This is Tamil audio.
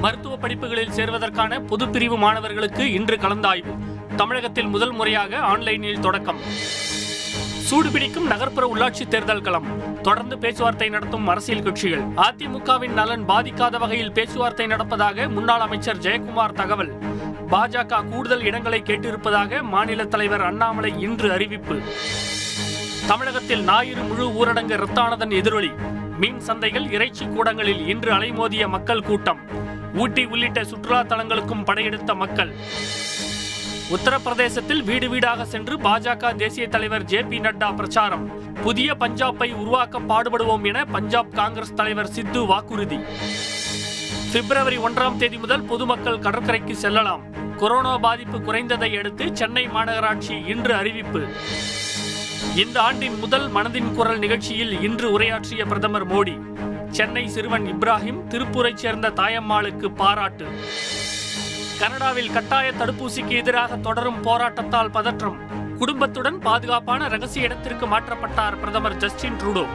மருத்துவ படிப்புகளில் சேர்வதற்கான பொதுப்பிரிவு மாணவர்களுக்கு இன்று கலந்தாய்வு. தமிழகத்தில் முதல் முறையாக ஆன்லைனில் தொடக்கம். சூடுபிடிக்கும் நகர்ப்புற உள்ளாட்சி தேர்தல் களம். தொடர்ந்து பேச்சுவார்த்தை நடத்தும் அரசியல் கட்சிகள். அதிமுகவின் நலன் பாதிக்காத வகையில் பேச்சுவார்த்தை நடப்பதாக முன்னாள் அமைச்சர் ஜெயக்குமார் தகவல். பாஜக கூடுதல் இடங்களை கேட்டிருப்பதாக மாநில தலைவர் அண்ணாமலை இன்று அறிவிப்பு. தமிழகத்தில் ஞாயிறு முழு ஊரடங்கு ரத்தானதன் எதிரொலி. மீன் சந்தைகள் இறைச்சி கூடங்களில் இன்று அலைமோதிய மக்கள் கூட்டம். ஊட்டி உள்ளிட்ட சுற்றுலா தலங்களுக்கும் படையெடுத்த மக்கள். உத்தரப்பிரதேசத்தில் வீடு வீடாக சென்று பாஜக தேசிய தலைவர் ஜே பி நட்டா பிரச்சாரம். புதிய பஞ்சாபை உருவாக்க பாடுபடுவோம் என பஞ்சாப் காங்கிரஸ் தலைவர் சித்து வாக்குறுதி. பிப்ரவரி ஒன்றாம் தேதி முதல் பொதுமக்கள் கடற்கரைக்கு செல்லலாம். கொரோனா பாதிப்பு குறைந்ததை அடுத்து சென்னை மாநகராட்சி இன்று அறிவிப்பு. இந்த ஆண்டின் முதல் மனதின் குரல் நிகழ்ச்சியில் இன்று உரையாற்றிய பிரதமர் மோடி சென்னை சிறுவன் இப்ராஹிம் திருப்பூரைச் சேர்ந்த தாயம்மாளுக்கு பாராட்டு. கனடாவில் கட்டாய தடுப்பூசிக்கு எதிராக தொடரும் போராட்டத்தால் பதற்றம். குடும்பத்துடன் பாதுகாப்பான ரகசிய இடத்திற்கு மாற்றப்பட்டார் பிரதமர் ஜஸ்டின் ட்ரூடோ.